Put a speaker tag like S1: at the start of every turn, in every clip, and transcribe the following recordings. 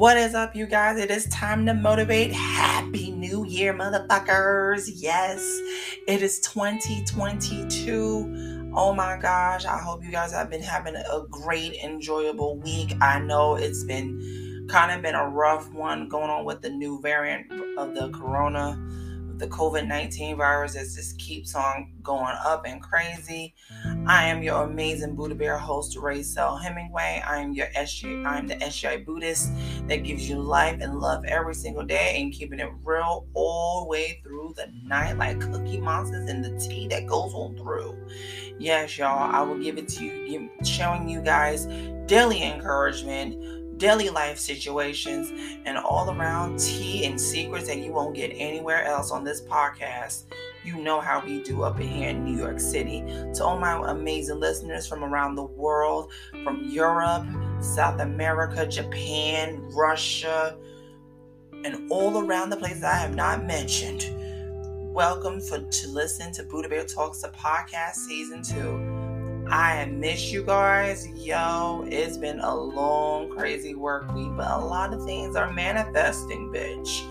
S1: What is up, you guys? It is time to motivate. Happy New Year, motherfuckers. Yes, it is 2022. Oh my gosh, I hope you guys have been having a great, enjoyable week. I know it's been kind of been a rough one going on with the new variant of the corona the COVID 19 virus that just keeps on going up and crazy. I am your amazing Buddha Bear host, Ray Hemingway. I am your SG, I'm the SGI Buddhist that gives you life and love every single day and keeping it real all the way through the night, like Cookie Monsters and the tea that goes on through. Yes, y'all, I will give it to you, showing you guys daily encouragement daily life situations, and all around tea and secrets that you won't get anywhere else on this podcast. You know how we do up in here in New York City. To all my amazing listeners from around the world, from Europe, South America, Japan, Russia, and all around the places I have not mentioned. Welcome for to listen to Buddha Bear Talks, the podcast season two. I miss you guys. Yo, it's been a long, crazy work week, but a lot of things are manifesting, bitch.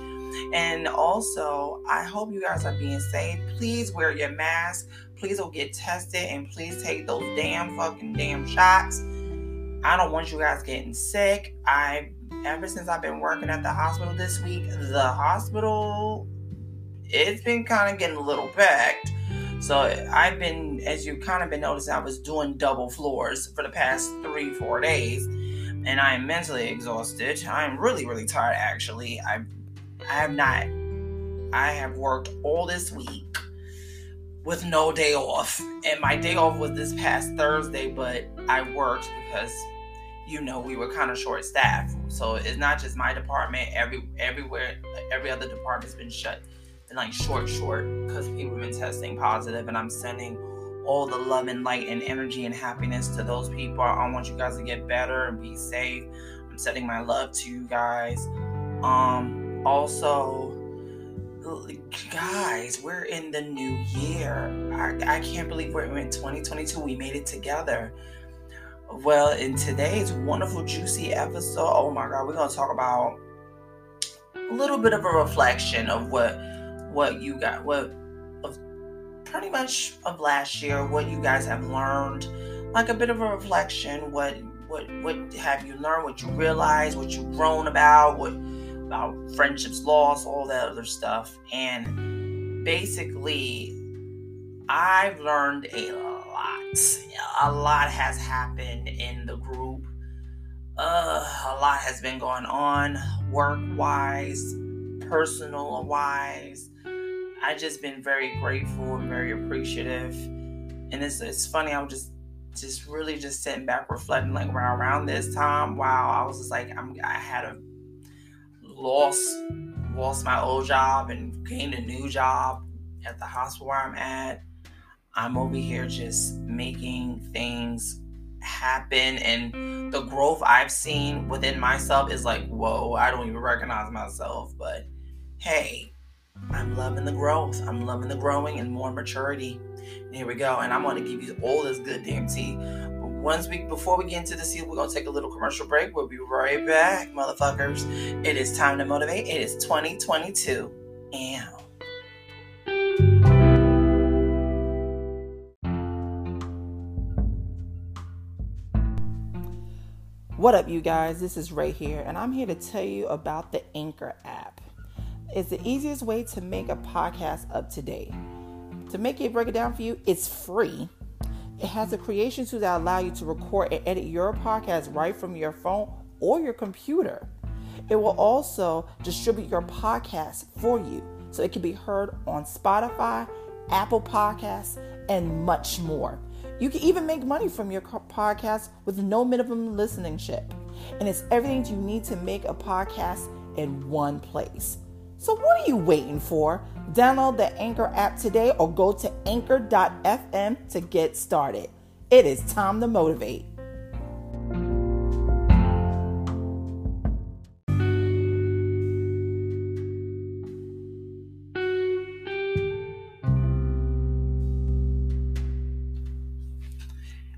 S1: And also, I hope you guys are being safe. Please wear your mask. Please go get tested and please take those damn fucking damn shots. I don't want you guys getting sick. I ever since I've been working at the hospital this week, the hospital it's been kind of getting a little packed. So I've been, as you've kind of been noticing, I was doing double floors for the past three, four days, and I am mentally exhausted. I am really, really tired. Actually, I, I have not. I have worked all this week with no day off, and my day off was this past Thursday, but I worked because you know we were kind of short staffed. So it's not just my department. Every everywhere, every other department's been shut like short, short because people have been testing positive, and I'm sending all the love and light and energy and happiness to those people. I want you guys to get better and be safe. I'm sending my love to you guys. Um, also, guys, we're in the new year. I, I can't believe we're in 2022. We made it together. Well, in today's wonderful, juicy episode, oh my God, we're going to talk about a little bit of a reflection of what what you got, what of pretty much of last year, what you guys have learned, like a bit of a reflection. What what what have you learned? What you realized? What you've grown about? What about friendships lost? All that other stuff. And basically, I've learned a lot. A lot has happened in the group. Uh, a lot has been going on work wise, personal wise. I just been very grateful and very appreciative. And it's it's funny, I'm just just really just sitting back reflecting like around around this time, wow, I was just like I'm I had a lost lost my old job and gained a new job at the hospital where I'm at. I'm over here just making things happen and the growth I've seen within myself is like, whoa, I don't even recognize myself. But hey, I'm loving the growth. I'm loving the growing and more maturity. And here we go. And I'm going to give you all this good damn tea. But once we, before we get into the tea, we're going to take a little commercial break. We'll be right back, motherfuckers. It is time to motivate. It is 2022. And What up, you guys? This is Ray here, and I'm here to tell you about the Anchor app. It's the easiest way to make a podcast up to date. To make it break it down for you, it's free. It has a creation tool that allow you to record and edit your podcast right from your phone or your computer. It will also distribute your podcast for you so it can be heard on Spotify, Apple Podcasts, and much more. You can even make money from your podcast with no minimum listening ship. And it's everything you need to make a podcast in one place. So, what are you waiting for? Download the Anchor app today or go to anchor.fm to get started. It is time to motivate.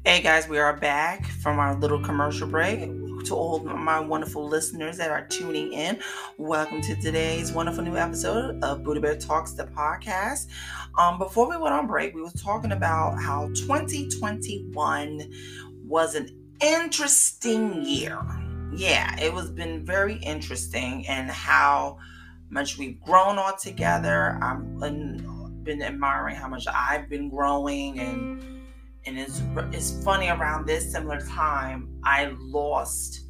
S1: Hey guys, we are back from our little commercial break to all my wonderful listeners that are tuning in. Welcome to today's wonderful new episode of Buddha Bear Talks, the podcast. Um, before we went on break, we were talking about how 2021 was an interesting year. Yeah, it was been very interesting and how much we've grown all together. I've been, been admiring how much I've been growing and and it's it's funny around this similar time I lost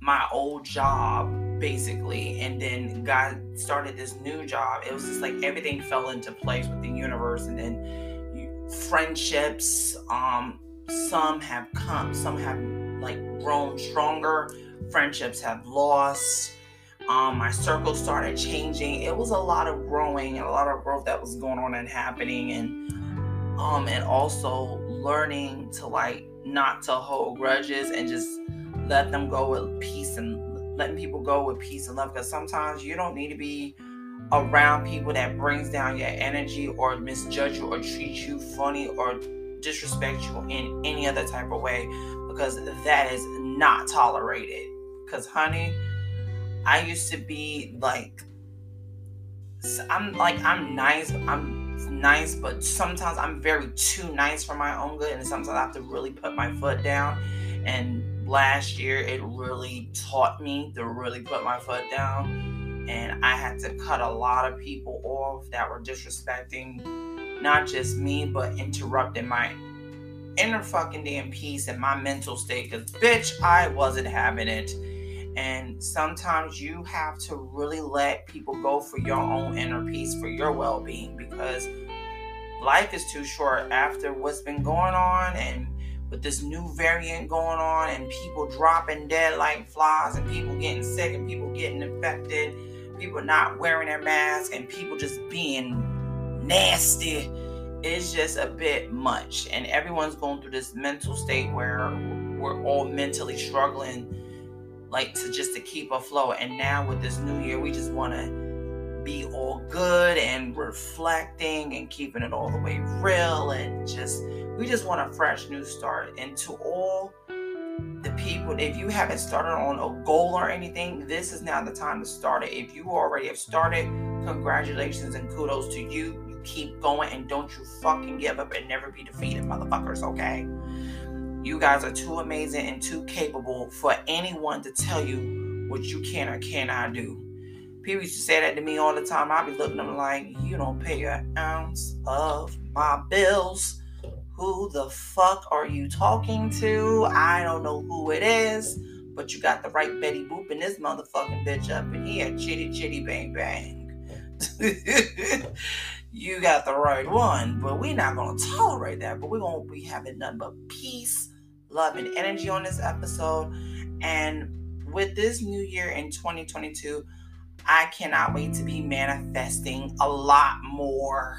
S1: my old job basically and then got started this new job it was just like everything fell into place with the universe and then friendships um some have come some have like grown stronger friendships have lost um, my circle started changing. It was a lot of growing and a lot of growth that was going on and happening, and um, and also learning to like not to hold grudges and just let them go with peace and letting people go with peace and love. Because sometimes you don't need to be around people that brings down your energy or misjudge you or treat you funny or disrespect you in any other type of way because that is not tolerated. Because honey I used to be like, I'm like, I'm nice. I'm nice, but sometimes I'm very too nice for my own good. And sometimes I have to really put my foot down. And last year, it really taught me to really put my foot down. And I had to cut a lot of people off that were disrespecting not just me, but interrupting my inner fucking damn peace and my mental state. Because, bitch, I wasn't having it and sometimes you have to really let people go for your own inner peace, for your well being, because life is too short after what's been going on and with this new variant going on and people dropping dead like flies and people getting sick and people getting infected, people not wearing their mask and people just being nasty. It's just a bit much. And everyone's going through this mental state where we're all mentally struggling like to just to keep afloat. And now with this new year, we just want to be all good and reflecting and keeping it all the way real and just we just want a fresh new start. And to all the people, if you haven't started on a goal or anything, this is now the time to start it. If you already have started, congratulations and kudos to you. You keep going and don't you fucking give up and never be defeated, motherfuckers, okay? You guys are too amazing and too capable for anyone to tell you what you can or cannot do. People used to say that to me all the time. I'd be looking at them like, you don't pay an ounce of my bills. Who the fuck are you talking to? I don't know who it is, but you got the right Betty Boop in this motherfucking bitch up in here. Chitty chitty bang bang. you got the right one, but we're not gonna tolerate that. But we're gonna be having nothing but peace love, and energy on this episode. And with this new year in 2022, I cannot wait to be manifesting a lot more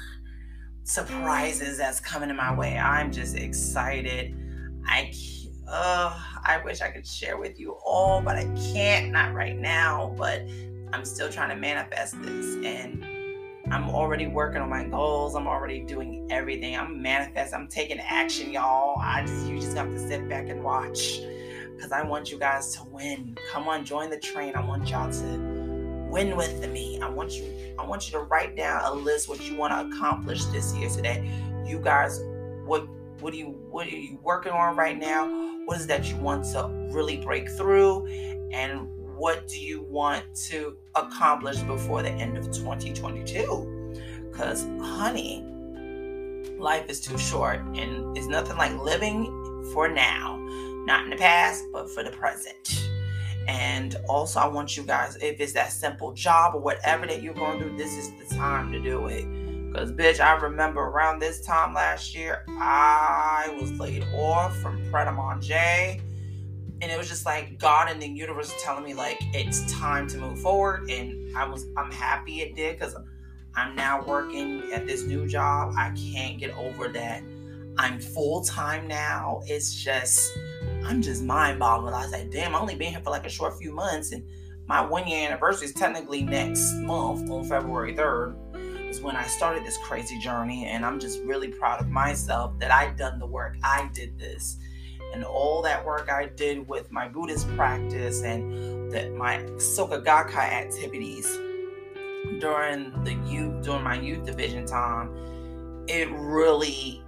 S1: surprises that's coming in my way. I'm just excited. I uh, I wish I could share with you all, but I can't, not right now. But I'm still trying to manifest this and I'm already working on my goals. I'm already doing everything. I'm manifest. I'm taking action, y'all. I just you just have to sit back and watch. Cause I want you guys to win. Come on, join the train. I want y'all to win with me. I want you, I want you to write down a list what you want to accomplish this year today. You guys, what what are you what are you working on right now? What is that you want to really break through? And what do you want to accomplish before the end of 2022? Because, honey, life is too short and it's nothing like living for now, not in the past, but for the present. And also, I want you guys, if it's that simple job or whatever that you're going through, this is the time to do it. Because, bitch, I remember around this time last year, I was laid off from Pret a Manger and it was just like God and the universe telling me like it's time to move forward, and I was I'm happy it did because I'm now working at this new job. I can't get over that. I'm full time now. It's just I'm just mind boggled. I was like, damn, I only been here for like a short few months, and my one year anniversary is technically next month on February 3rd is when I started this crazy journey, and I'm just really proud of myself that I've done the work. I did this and all that work I did with my Buddhist practice and the, my Soka Gakkai activities during the youth during my youth division time, it really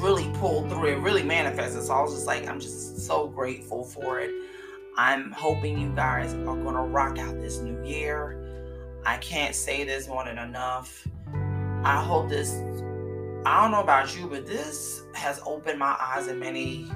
S1: really pulled through. It really manifested. So I was just like, I'm just so grateful for it. I'm hoping you guys are gonna rock out this new year. I can't say this more than enough. I hope this I don't know about you, but this has opened my eyes in many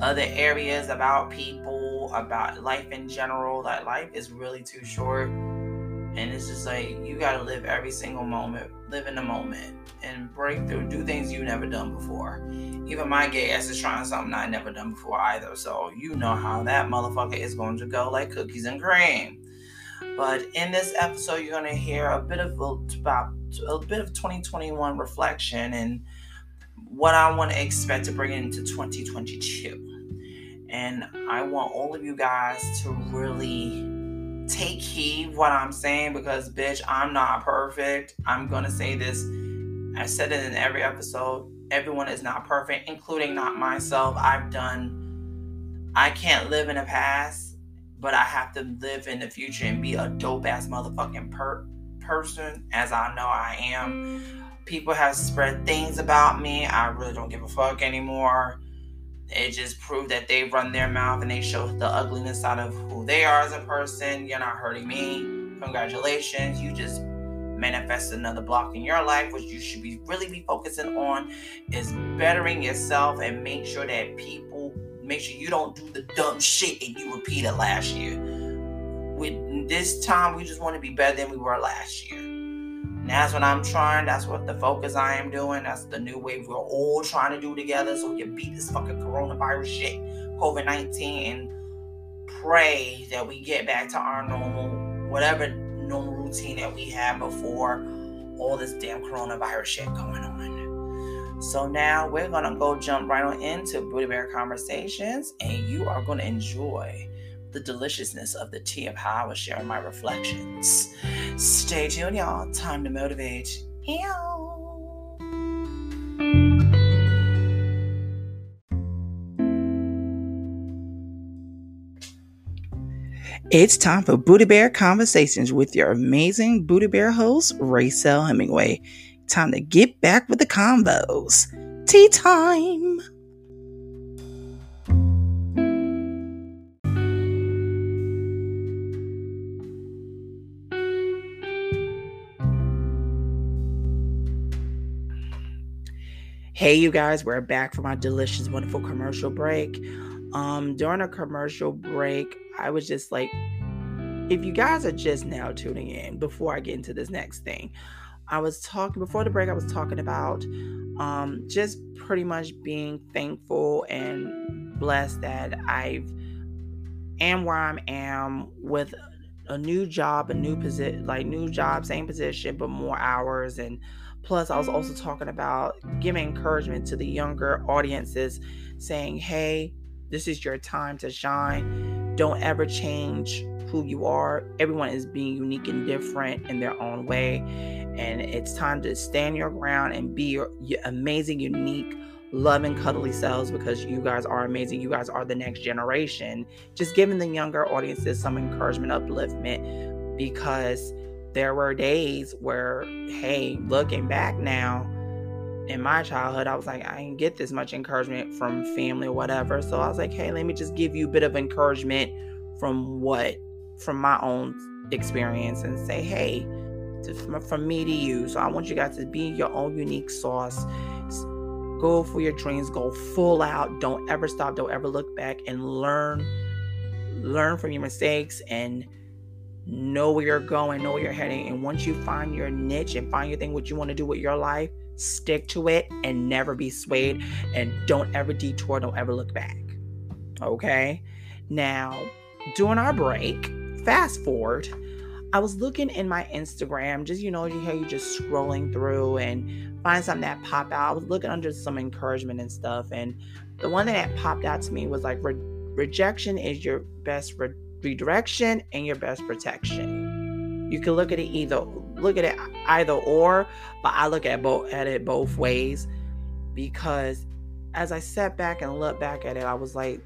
S1: other areas about people, about life in general. That life is really too short. And it's just like you gotta live every single moment, live in the moment, and break through, do things you've never done before. Even my gay ass is trying something I never done before either. So you know how that motherfucker is going to go like cookies and cream. But in this episode, you're gonna hear a bit of about a bit of 2021 reflection and what I want to expect to bring into 2022. And I want all of you guys to really take heed what I'm saying because bitch, I'm not perfect. I'm to say this. I said it in every episode. Everyone is not perfect, including not myself. I've done I can't live in the past, but I have to live in the future and be a dope ass motherfucking per- person as I know I am. Mm-hmm. People have spread things about me. I really don't give a fuck anymore. It just proved that they run their mouth and they show the ugliness side of who they are as a person. You're not hurting me. Congratulations. You just manifest another block in your life, which you should be really be focusing on is bettering yourself and make sure that people make sure you don't do the dumb shit that you repeated last year this time we just want to be better than we were last year. And that's what I'm trying. That's what the focus I am doing. That's the new wave we're all trying to do together so we can beat this fucking coronavirus shit, COVID 19, and pray that we get back to our normal, whatever normal routine that we had before all this damn coronavirus shit going on. So now we're gonna go jump right on into Booty Bear Conversations, and you are gonna enjoy the deliciousness of the tea of how I was sharing my reflections. Stay tuned, y'all. Time to motivate. Ew. It's time for Booty Bear Conversations with your amazing Booty Bear host, Raycel Hemingway. Time to get back with the combos. Tea time. Hey, you guys, we're back from our delicious, wonderful commercial break. Um, during a commercial break, I was just like, if you guys are just now tuning in, before I get into this next thing, I was talking before the break, I was talking about um, just pretty much being thankful and blessed that I've am where I am with a new job, a new position, like new job, same position, but more hours and Plus, I was also talking about giving encouragement to the younger audiences, saying, hey, this is your time to shine. Don't ever change who you are. Everyone is being unique and different in their own way. And it's time to stand your ground and be your, your amazing, unique, loving, cuddly selves because you guys are amazing. You guys are the next generation. Just giving the younger audiences some encouragement, upliftment because there were days where, hey, looking back now, in my childhood, I was like, I didn't get this much encouragement from family or whatever. So I was like, hey, let me just give you a bit of encouragement from what, from my own experience and say, hey, to, from, from me to you. So I want you guys to be your own unique sauce. Go for your dreams, go full out. Don't ever stop, don't ever look back and learn, learn from your mistakes and know where you're going, know where you're heading. And once you find your niche and find your thing, what you want to do with your life, stick to it and never be swayed. And don't ever detour, don't ever look back. Okay. Now, during our break, fast forward, I was looking in my Instagram, just you know, you hear you just scrolling through and find something that popped out. I was looking under some encouragement and stuff, and the one that popped out to me was like, re- rejection is your best re- redirection and your best protection. You can look at it either look at it either or, but I look at both at it both ways because as I sat back and looked back at it, I was like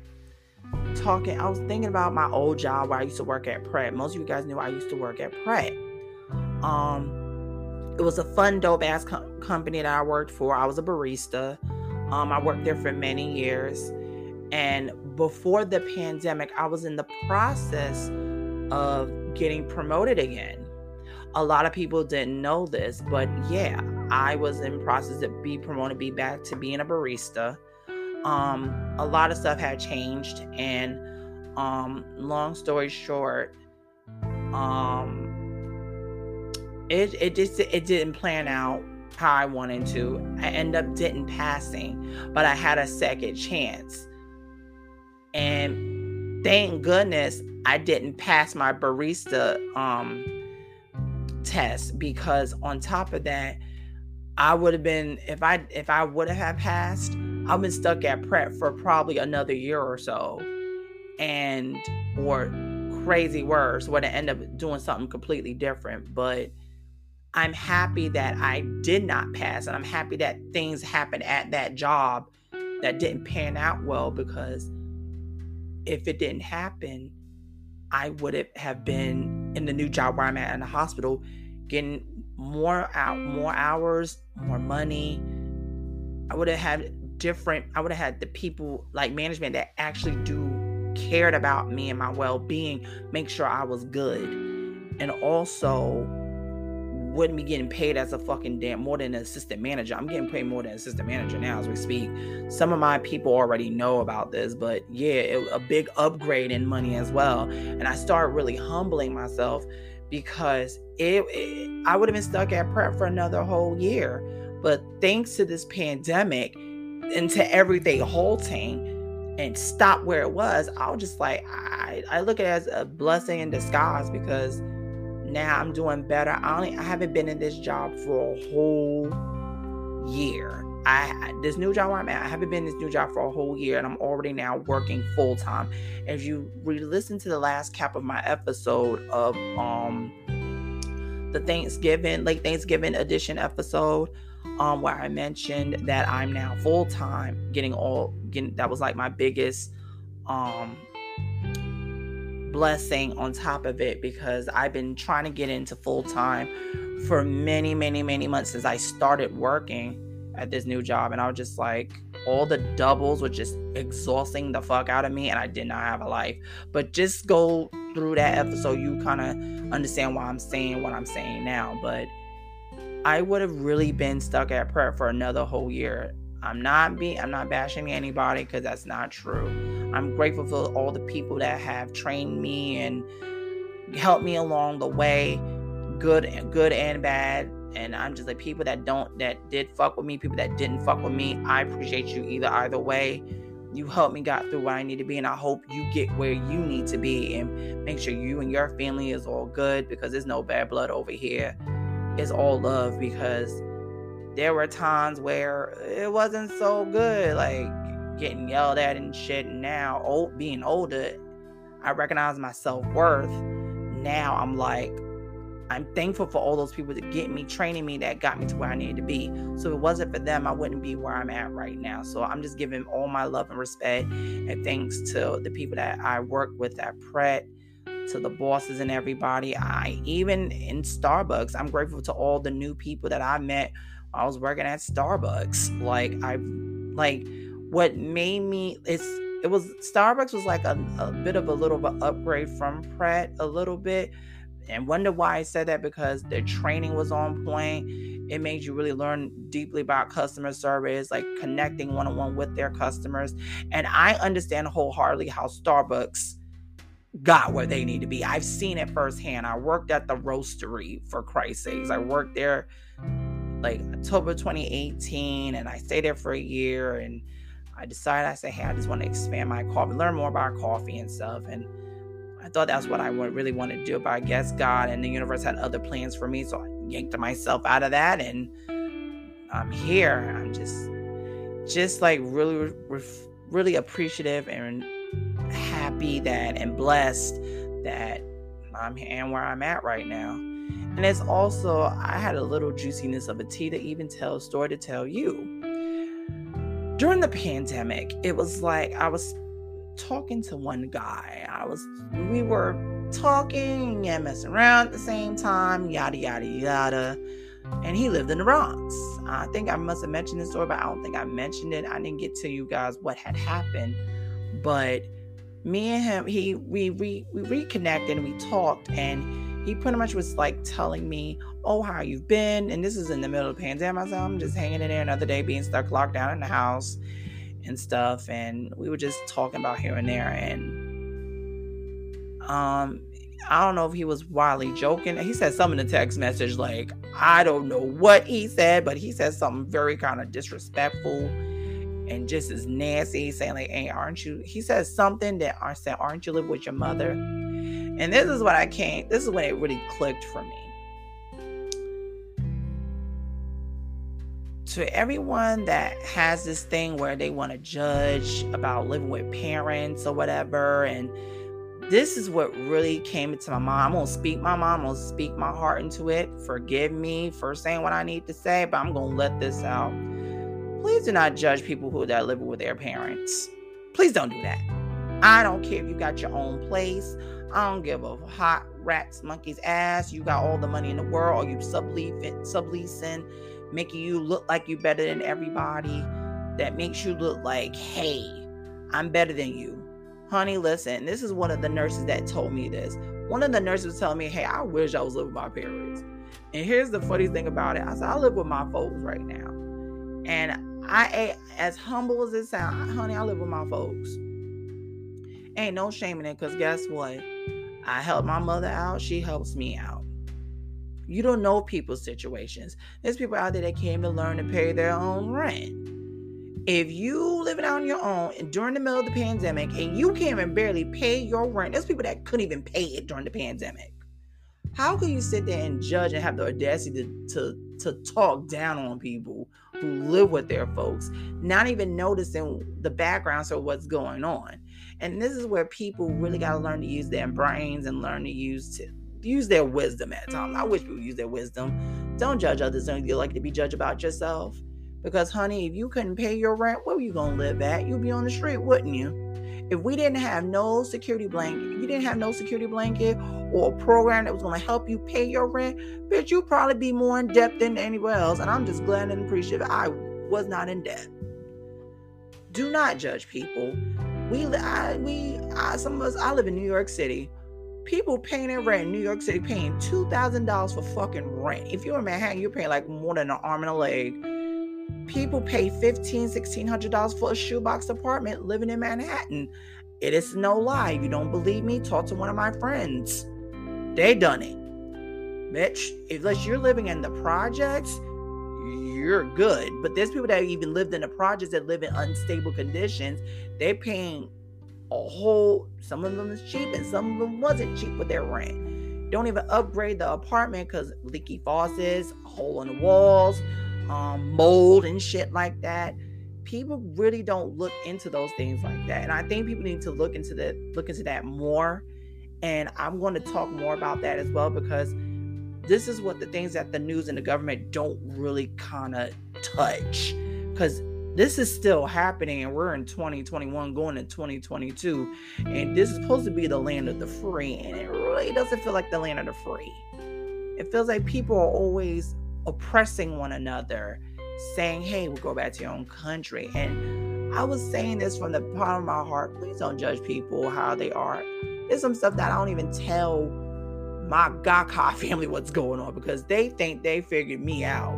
S1: talking, I was thinking about my old job where I used to work at Pret. Most of you guys knew I used to work at Pret. Um, it was a fun, dope ass co- company that I worked for. I was a barista. Um, I worked there for many years. And before the pandemic, I was in the process of getting promoted again. A lot of people didn't know this, but yeah, I was in process of be promoted, be back to being a barista. Um, a lot of stuff had changed, and um, long story short, um, it it just it didn't plan out how I wanted to. I end up didn't passing, but I had a second chance. And thank goodness I didn't pass my barista um test because on top of that, I would have been if I if I would have passed, I've been stuck at Pret for probably another year or so. And or crazy worse, would have ended up doing something completely different. But I'm happy that I did not pass, and I'm happy that things happened at that job that didn't pan out well because if it didn't happen, I would have been in the new job where I'm at in the hospital, getting more out, more hours, more money. I would have had different. I would have had the people like management that actually do cared about me and my well-being, make sure I was good, and also wouldn't be getting paid as a fucking damn more than an assistant manager. I'm getting paid more than assistant manager now as we speak. Some of my people already know about this, but yeah, it, a big upgrade in money as well. And I started really humbling myself because it, it I would have been stuck at Pret for another whole year. But thanks to this pandemic and to everything halting and stop where it was, I was just like, I, I look at it as a blessing in disguise because now I'm doing better. I only I haven't been in this job for a whole year. I this new job I'm at, I haven't been in this new job for a whole year, and I'm already now working full time. If you re-listen to the last cap of my episode of um the Thanksgiving, late Thanksgiving edition episode, um, where I mentioned that I'm now full time, getting all getting that was like my biggest um blessing on top of it because I've been trying to get into full time for many, many, many months since I started working at this new job. And I was just like, all the doubles were just exhausting the fuck out of me, and I did not have a life. But just go through that episode, you kind of understand why I'm saying what I'm saying now. But I would have really been stuck at Pret for another whole year I'm not being I'm not bashing anybody because that's not true. I'm grateful for all the people that have trained me and helped me along the way, good good and bad. And I'm just like people that don't that did fuck with me, people that didn't fuck with me. I appreciate you either either way. You helped me got through where I need to be, and I hope you get where you need to be and make sure you and your family is all good because there's no bad blood over here. It's all love because there were times where it wasn't so good, like getting yelled at and shit. Now, old being older, I recognize my self worth. Now I'm like, I'm thankful for all those people that get me, training me, that got me to where I needed to be. So if it wasn't for them, I wouldn't be where I'm at right now. So I'm just giving all my love and respect and thanks to the people that I work with at Pret, to the bosses and everybody. I even in Starbucks, I'm grateful to all the new people that I met I was working at Starbucks. Like I like what made me it's it was Starbucks was like a, a bit of a little bit upgrade from Pret a little bit. And wonder why I said that because their training was on point. It made you really learn deeply about customer service, like connecting one on one with their customers. And I understand wholeheartedly how Starbucks got where they need to be. I've seen it firsthand. I worked at the roastery for Christ's sakes. I worked there like October 2018, and I stayed there for a year. And I decided, I said, hey, I just want to expand my coffee, learn more about coffee and stuff. And I thought that's what I really wanted to do. But I guess God and the universe had other plans for me, so I yanked myself out of that, and I'm here. I'm just, just like really, really appreciative and happy that and blessed that I'm here and where I'm at right now. And it's also, I had a little juiciness of a tea to even tell a story to tell you. During the pandemic, it was like I was talking to one guy. I was, we were talking and messing around at the same time, yada, yada, yada. And he lived in the Bronx. I think I must have mentioned this story, but I don't think I mentioned it. I didn't get to you guys what had happened. But me and him, he we we, we reconnected and we talked and he pretty much was like telling me, Oh, how you've been. And this is in the middle of the pandemic. So I'm just hanging in there another day, being stuck locked down in the house and stuff. And we were just talking about here and there. And um I don't know if he was wildly joking. He said something in the text message like, I don't know what he said, but he said something very kind of disrespectful and just as nasty, saying like, "Hey, aren't you?" He says something that I said, "Aren't you live with your mother?" And this is what I came. This is when it really clicked for me. To everyone that has this thing where they want to judge about living with parents or whatever, and this is what really came into my mind. I'm gonna speak my mom, I'm gonna speak my heart into it. Forgive me for saying what I need to say, but I'm gonna let this out. Please do not judge people who are living with their parents. Please don't do that. I don't care if you got your own place. I don't give a hot rat's monkey's ass. You got all the money in the world, or you subleasing, subleasing, making you look like you're better than everybody. That makes you look like, hey, I'm better than you honey, listen, this is one of the nurses that told me this. One of the nurses was telling me, hey, I wish I was living with my parents. And here's the funny thing about it. I said, I live with my folks right now. And I, as humble as it sounds, honey, I live with my folks. Ain't no shame in it because guess what? I help my mother out. She helps me out. You don't know people's situations. There's people out there that came to learn to pay their own rent if you living on your own and during the middle of the pandemic and you can't even barely pay your rent, there's people that couldn't even pay it during the pandemic. How can you sit there and judge and have the audacity to, to, to talk down on people who live with their folks, not even noticing the backgrounds of what's going on? And this is where people really got to learn to use their brains and learn to use to use their wisdom at times. I wish mm. people use their wisdom. Don't judge others. Don't you like to be judged about yourself? Because, honey, if you couldn't pay your rent, where were you going to live at? You'd be on the street, wouldn't you? If we didn't have no security blanket, if you didn't have no security blanket or a program that was going to help you pay your rent, bitch, you'd probably be more in debt than anywhere else. And I'm just glad and appreciative I was not in debt. Do not judge people. We, I, we, I, some of us, I live in New York City. People paying their rent in New York City, paying two thousand dollars for fucking rent. If you're in Manhattan, you're paying like more than an arm and a leg people pay $1,500, $1,600 for a shoebox apartment living in Manhattan. It is no lie. You don't believe me, talk to one of my friends. They done it. Bitch, unless you're living in the projects, you're good. But there's people that even lived in the projects that live in unstable conditions. They're paying a whole, some of them is cheap and some of them wasn't cheap with their rent. Don't even upgrade the apartment because leaky faucets, hole in the walls, um, mold and shit like that. People really don't look into those things like that, and I think people need to look into that look into that more. And I'm going to talk more about that as well because this is what the things that the news and the government don't really kind of touch because this is still happening and we're in 2021 going to 2022 and this is supposed to be the land of the free and it really doesn't feel like the land of the free it feels like people are always oppressing one another, saying, hey, we'll go back to your own country. And I was saying this from the bottom of my heart. Please don't judge people how they are. There's some stuff that I don't even tell my Gakkai family what's going on because they think they figured me out.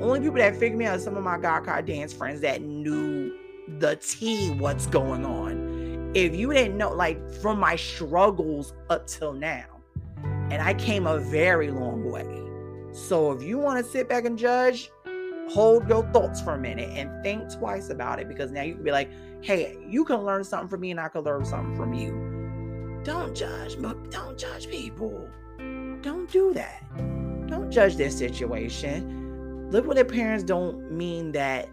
S1: Only people that figured me out are some of my Gakkai dance friends that knew the tea what's going on. If you didn't know, like from my struggles up till now, and I came a very long way so if you want to sit back and judge, hold your thoughts for a minute and think twice about it because now you can be like, hey, you can learn something from me and I can learn something from you. Don't judge, but don't judge people. Don't do that. Don't judge their situation. Live with their parents don't mean that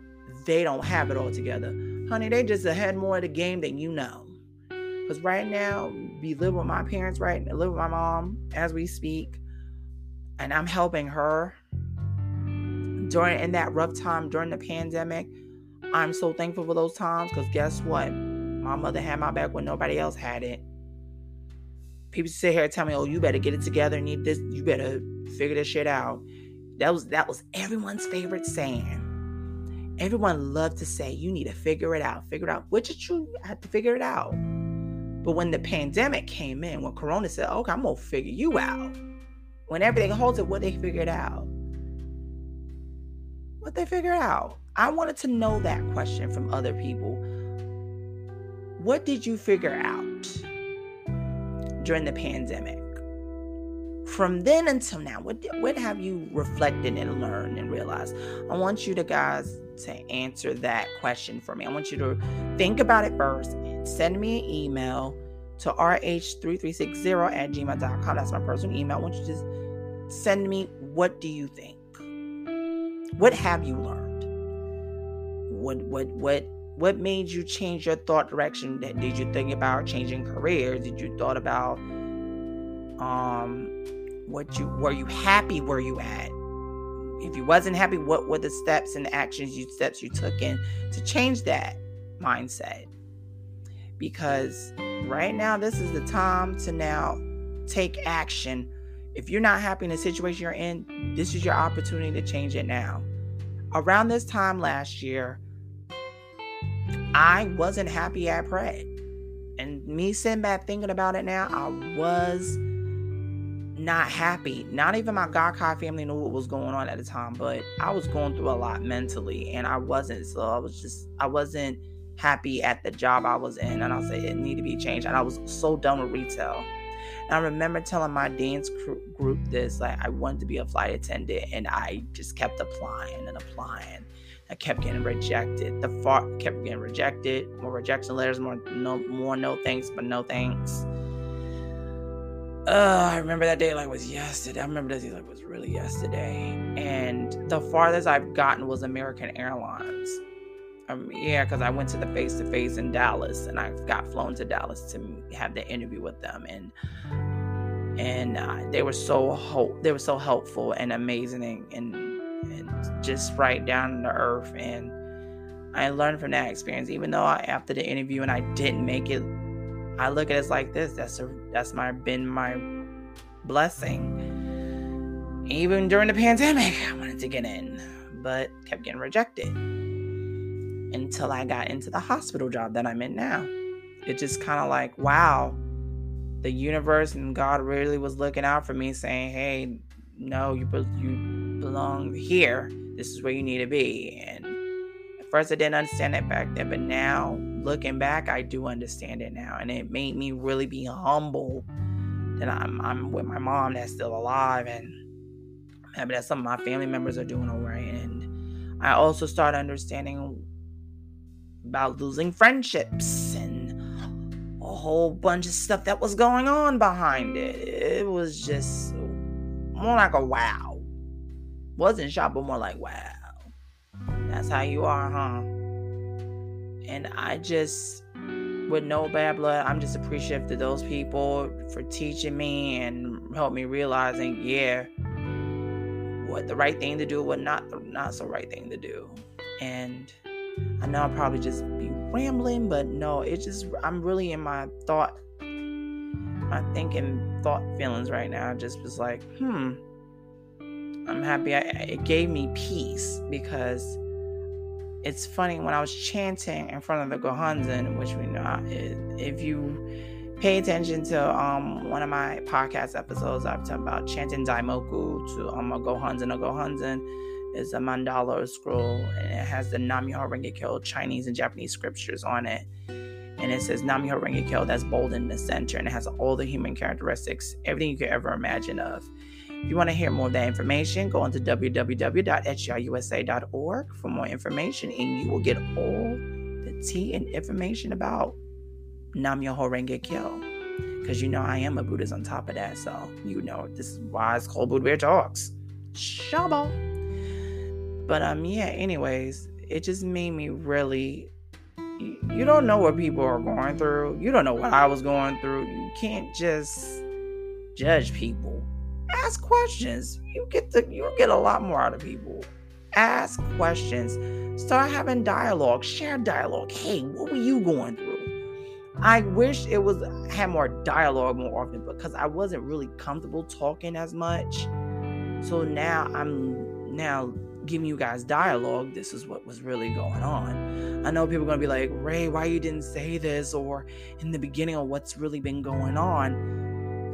S1: they don't have it all together. Honey, they just ahead more of the game than you know. Because right now, we live with my parents, right? I live with my mom as we speak and I'm helping her during in that rough time during the pandemic. I'm so thankful for those times because guess what? My mother had my back when nobody else had it. People sit here and tell me, "Oh, you better get it together. Need this. You better figure this shit out." That was that was everyone's favorite saying. Everyone loved to say, "You need to figure it out. Figure it out," which is true. I had to figure it out. But when the pandemic came in, when Corona said, "Okay, I'm gonna figure you out," when everything halted, what they figured out? What they figured out? I wanted to know that question from other people. What did you figure out during the pandemic? From then until now, what what have you reflected and learned and realized? I want you to guys to answer that question for me. I want you to think about it first and send me an email to rh3360 at gmail.com. That's my personal email. I want you to just send me what do you think? What have you learned? What what what what made you change your thought direction? Did you think about changing careers? Did you thought about um what you were you happy where you at? If you wasn't happy, what were the steps and the actions you steps you took in to change that mindset? Because right now this is the time to now take action. If you're not happy in the situation you're in, this is your opportunity to change it now. Around this time last year, I wasn't happy at Pret. And me sitting back thinking about it now, I was not happy. Not even my Gakkai family knew what was going on at the time, but I was going through a lot mentally and I wasn't. So I was just, I wasn't happy at the job I was in. And I said it needed to be changed. And I was so done with retail. And I remember telling my dance group this, like I wanted to be a flight attendant and I just kept applying and applying. I kept getting rejected. The far kept getting rejected. More rejection letters. More no. More no thanks, but no thanks. Uh, I remember that day like was yesterday. I remember that day like was really yesterday. And the farthest I've gotten was American Airlines. Um, yeah, because I went to the face to face in Dallas, and I got flown to Dallas to have the interview with them, and and uh, they were so they were so helpful and amazing, and and just right down to earth. And I learned from that experience. Even though I, after the interview and I didn't make it, I look at it like this. That's a that's my been my blessing. Even during the pandemic, I wanted to get in, but kept getting rejected until I got into the hospital job that I'm in now. It just kind of like, wow, the universe and God really was looking out for me, saying, "Hey, no, you you belong here. This is where you need to be. And at first, I didn't understand that back then, but now looking back, I do understand it now. And it made me really be humble that I'm, I'm with my mom that's still alive and happy that some of my family members are doing all right. And I also started understanding about losing friendships and a whole bunch of stuff that was going on behind it. It was just more like a wow wasn't shocked, but more like, wow, that's how you are, huh? And I just, with no bad blood, I'm just appreciative to those people for teaching me and help me realizing, yeah, what the right thing to do, what not the not so right thing to do. And I know I'll probably just be rambling, but no, it's just I'm really in my thought, my thinking thought feelings right now. I Just was like, hmm I'm happy. I, it gave me peace because it's funny when I was chanting in front of the Gohonzon, which we know if you pay attention to um one of my podcast episodes, I've talked about chanting Daimoku to um a Gohonzon. A Gohonzon is a mandala scroll and it has the Nam-myoho Renge Kyo Chinese and Japanese scriptures on it. And it says Nam-myoho Renge Kyo that's bold in the center and it has all the human characteristics, everything you could ever imagine of. If you want to hear more of that information, go on to www.sgi-usa.org for more information, and you will get all the tea and information about Nam Myoho Renge Kyo. Because you know I am a Buddhist on top of that, so you know this is why it's called Buddha Bear Talks. Shabo. But um, yeah. Anyways, it just made me really. You don't know what people are going through. You don't know what I was going through. You can't just judge people ask questions. You get the you get a lot more out of people. Ask questions. Start having dialogue. Share dialogue. Hey, what were you going through? I wish it was had more dialogue more often because I wasn't really comfortable talking as much. So now I'm now giving you guys dialogue. This is what was really going on. I know people are gonna be like, Ray, why you didn't say this or in the beginning of what's really been going on.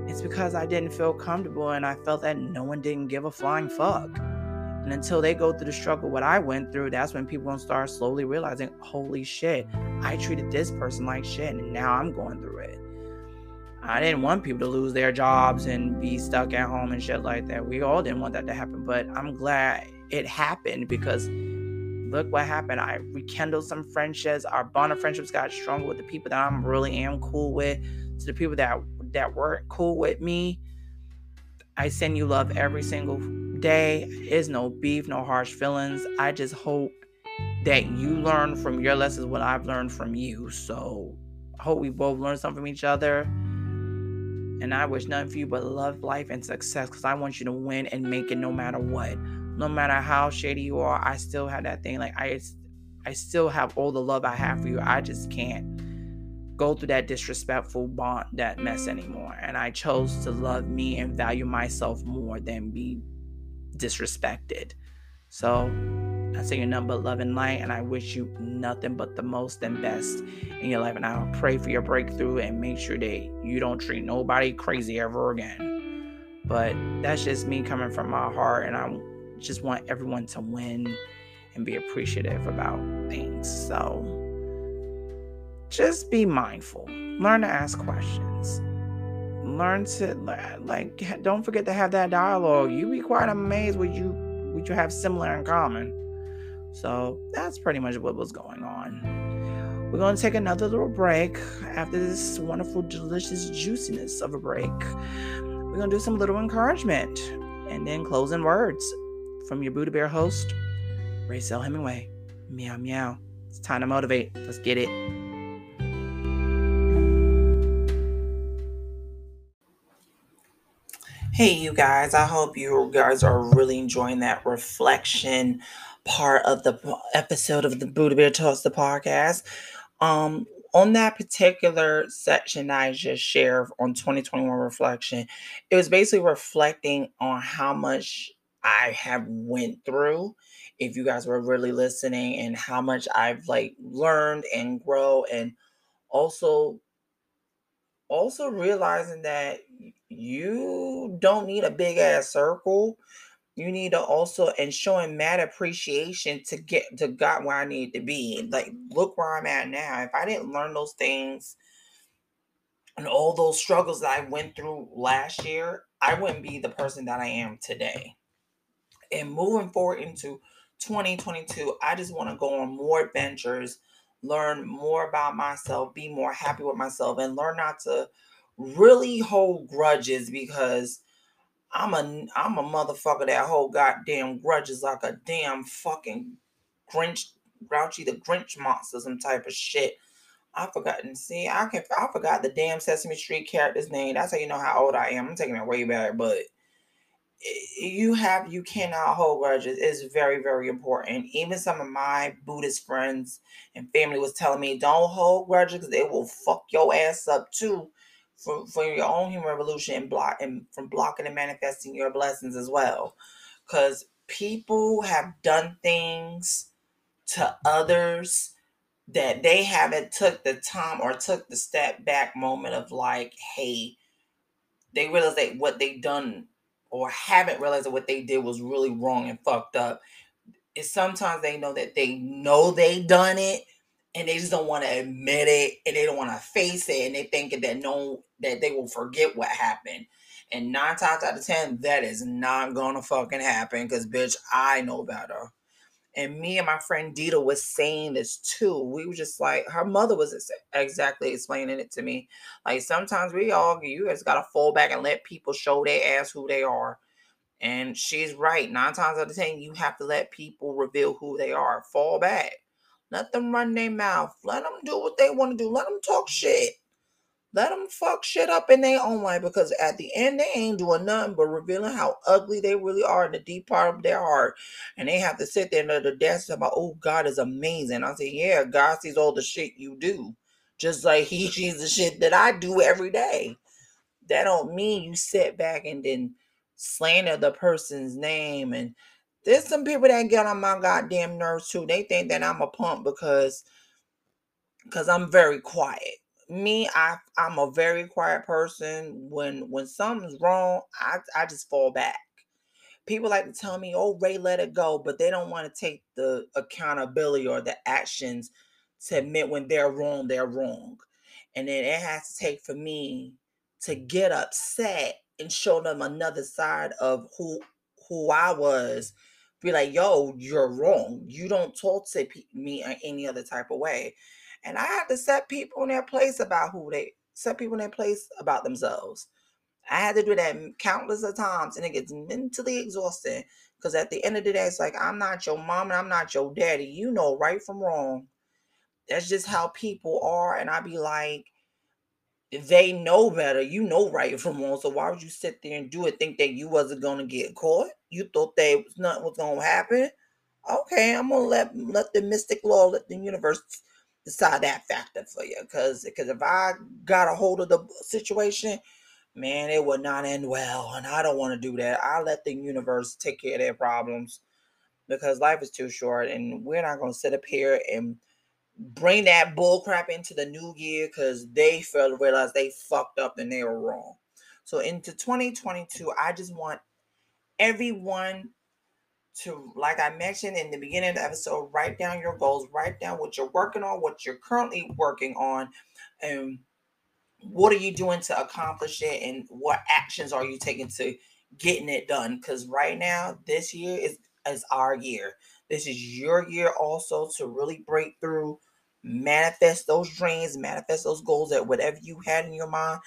S1: It's because I didn't feel comfortable and I felt that no one didn't give a flying fuck. And until they go through the struggle what I went through, that's when people gonna start slowly realizing, holy shit, I treated this person like shit, and now I'm going through it. I didn't want people to lose their jobs and be stuck at home and shit like that. We all didn't want that to happen, but I'm glad it happened because look what happened. I rekindled some friendships. Our bond of friendships got stronger with the people that I'm really am cool with. To the people that that weren't cool with me, I send you love every single day is no beef, no harsh feelings. I just hope that you learn from your lessons what I've learned from you. So I hope we both learn something from each other. And I wish nothing for you but love, life, and success because I want you to win and make it no matter what. No matter how shady you are, I still have that thing. Like I I still have all the love I have for you. I just can't go through that disrespectful bond, that mess anymore. And I chose to love me and value myself more than be disrespected. So I say your number love and light, and I wish you nothing but the most and best in your life. And I'll pray for your breakthrough and make sure that you don't treat nobody crazy ever again. But that's just me coming from my heart, and I just want everyone to win and be appreciative about things. So just be mindful. Learn to ask questions. Learn to like don't forget to have that dialogue. You'd be quite amazed what you what you have similar in common. So that's pretty much what was going on. We're to take another little break after this wonderful delicious juiciness of a break. We're to do some little encouragement and then closing words from your buddha bear host raysil hemingway. Meow meow. It's time to motivate. Let's get it Hey, you guys, I hope you guys are really enjoying that reflection part of the episode of the Buddha Bear Talks the podcast. Um, on that particular section I just shared on 2021 reflection, it was basically reflecting on how much I have went through. If you guys were really listening, and how much I've like learned and grow, and also also realizing that you don't need a big ass circle. You need to also and showing mad appreciation to get to God where I need to be. Like, look where I'm at now. If I didn't learn those things and all those struggles that I went through last year, I wouldn't be the person that I am today. And moving forward into 2022, I just want to go on more adventures, learn more about myself, be more happy with myself, and learn not to really hold grudges because I'm a I'm a motherfucker that hold goddamn grudges like a damn fucking Grinch, Grouchy the Grinch monster, some type of shit. I forgotten. See, I can I forgot the damn Sesame Street character's name. That's how you know how old I am. I'm taking it way back, but you have you cannot hold grudges. It's very very important. Even some of my Buddhist friends and family was telling me don't hold grudges because they will fuck your ass up too for, for your own human revolution and block and from blocking and manifesting your blessings as well. Because people have done things to others that they haven't took the time or took the step back moment of like, hey, they realize that what they done or haven't realized that what they did was really wrong and fucked up. Is sometimes they know that they know they done it and they just don't want to admit it and they don't want to face it and they thinking that no that they will forget what happened. And nine times out of ten, that is not gonna fucking happen because bitch, I know better. And me and my friend Dita was saying this too. We were just like, her mother was exactly explaining it to me. Like sometimes we argue, you just gotta fall back and let people show their ass who they are. And she's right. Nine times out of ten, you have to let people reveal who they are. Fall back. Let them run their mouth. Let them do what they want to do. Let them talk shit. Let them fuck shit up in their own way because at the end they ain't doing nothing but revealing how ugly they really are in the deep part of their heart. And they have to sit there and the dance about, oh, God is amazing. I say, yeah, God sees all the shit you do. Just like he sees the shit that I do every day. That don't mean you sit back and then slander the person's name. And there's some people that get on my goddamn nerves too. They think that I'm a pump because because I'm very quiet me i i'm a very quiet person. When when something's wrong i i just fall back. People like to tell me oh ray let it go but they don't want to take the accountability or the actions to admit when they're wrong they're wrong. And then it has to take for me to get upset and show them another side of who who i was. Be like yo you're wrong. You don't talk to me in any other type of way and I had to set people in their place about who they set people in their place about themselves. I had to do that countless of times, and it gets mentally exhausting. Because at the end of the day, it's like I'm not your mom and I'm not your daddy. You know right from wrong. That's just how people are. And I'd be like, they know better. You know right from wrong. So why would you sit there and do it? Think that you wasn't gonna get caught? You thought that was nothing was gonna happen? Okay, I'm gonna let let the mystic law, let the universe decide that factor for you. Because because if I got a hold of the situation, man, it would not end well. And I don't want to do that. I let the universe take care of their problems because life is too short and we're not going to sit up here and bring that bull crap into the new year because they felt realize they fucked up and they were wrong. So into 2022, I just want everyone to, like I mentioned in the beginning of the episode, write down your goals, write down what you're working on, what you're currently working on, and what are you doing to accomplish it, and what actions are you taking to getting it done. Because right now, this year is, is our year. This is your year also to really break through, manifest those dreams, manifest those goals that whatever you had in your mind.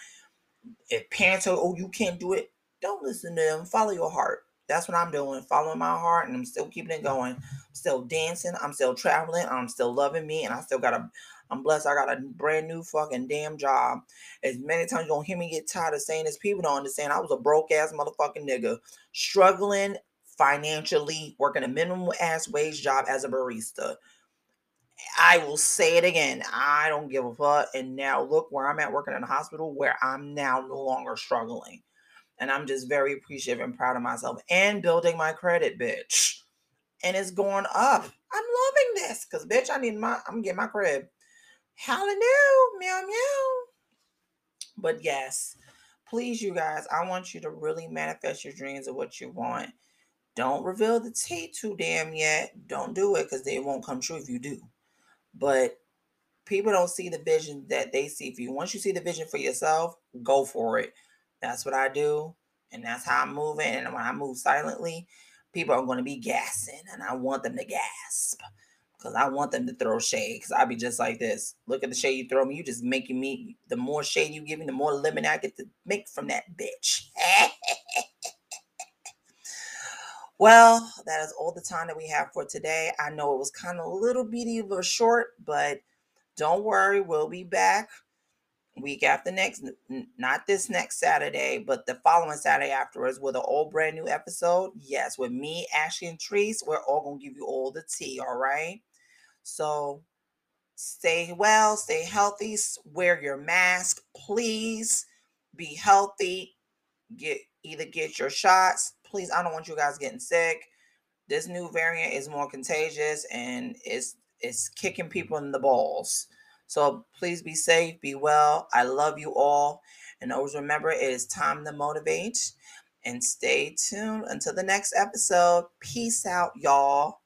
S1: If parents are, oh, you can't do it, don't listen to them. Follow your heart that's what I'm doing, following my heart, and I'm still keeping it going. I'm still dancing. I'm still traveling. I'm still loving me, and I still got a. I'm blessed. I got a brand new fucking damn job. As many times you gonna hear me get tired of saying this, people don't understand. I was a broke ass motherfucking nigga, struggling financially, working a minimum ass wage job as a barista. I will say it again. I don't give a fuck. And now look where I'm at working in a hospital where I'm now no longer struggling. And I'm just very appreciative and proud of myself and building my credit, bitch. And it's going up. I'm loving this because, bitch, I need my, I'm getting my crib. Hallelujah, meow, meow. But yes, please, you guys, I want you to really manifest your dreams of what you want. Don't reveal the tea too damn yet. Don't do it because it won't come true if you do. But people don't see the vision that they see for you. Once you see the vision for yourself, go for it. That's what I do. And that's how I'm mm-hmm. moving. And when I move silently, people are going to be gassing. And I want them to gasp. Because I want them to throw shade. Because I'll be just like this. Look at the shade you throw me. You just making me, the more shade you give me, the more lemon I get to make from that bitch. well, that is all the time that we have for today. I know it was kind of a little bitty of a short, but don't worry. We'll be back week after next, not this next Saturday, but the following Saturday afterwards with an old brand new episode. Yes, with me, Ashley, and Treese, we're all gonna give you all the tea, all right? So stay well, stay healthy, wear your mask, please be healthy. Get either get your shots. Please, I don't want you guys getting sick. This new variant is more contagious and it's it's kicking people in the balls. So please be safe, be well. I love you all. And always remember it is time to motivate. And stay tuned until the next episode. Peace out, y'all.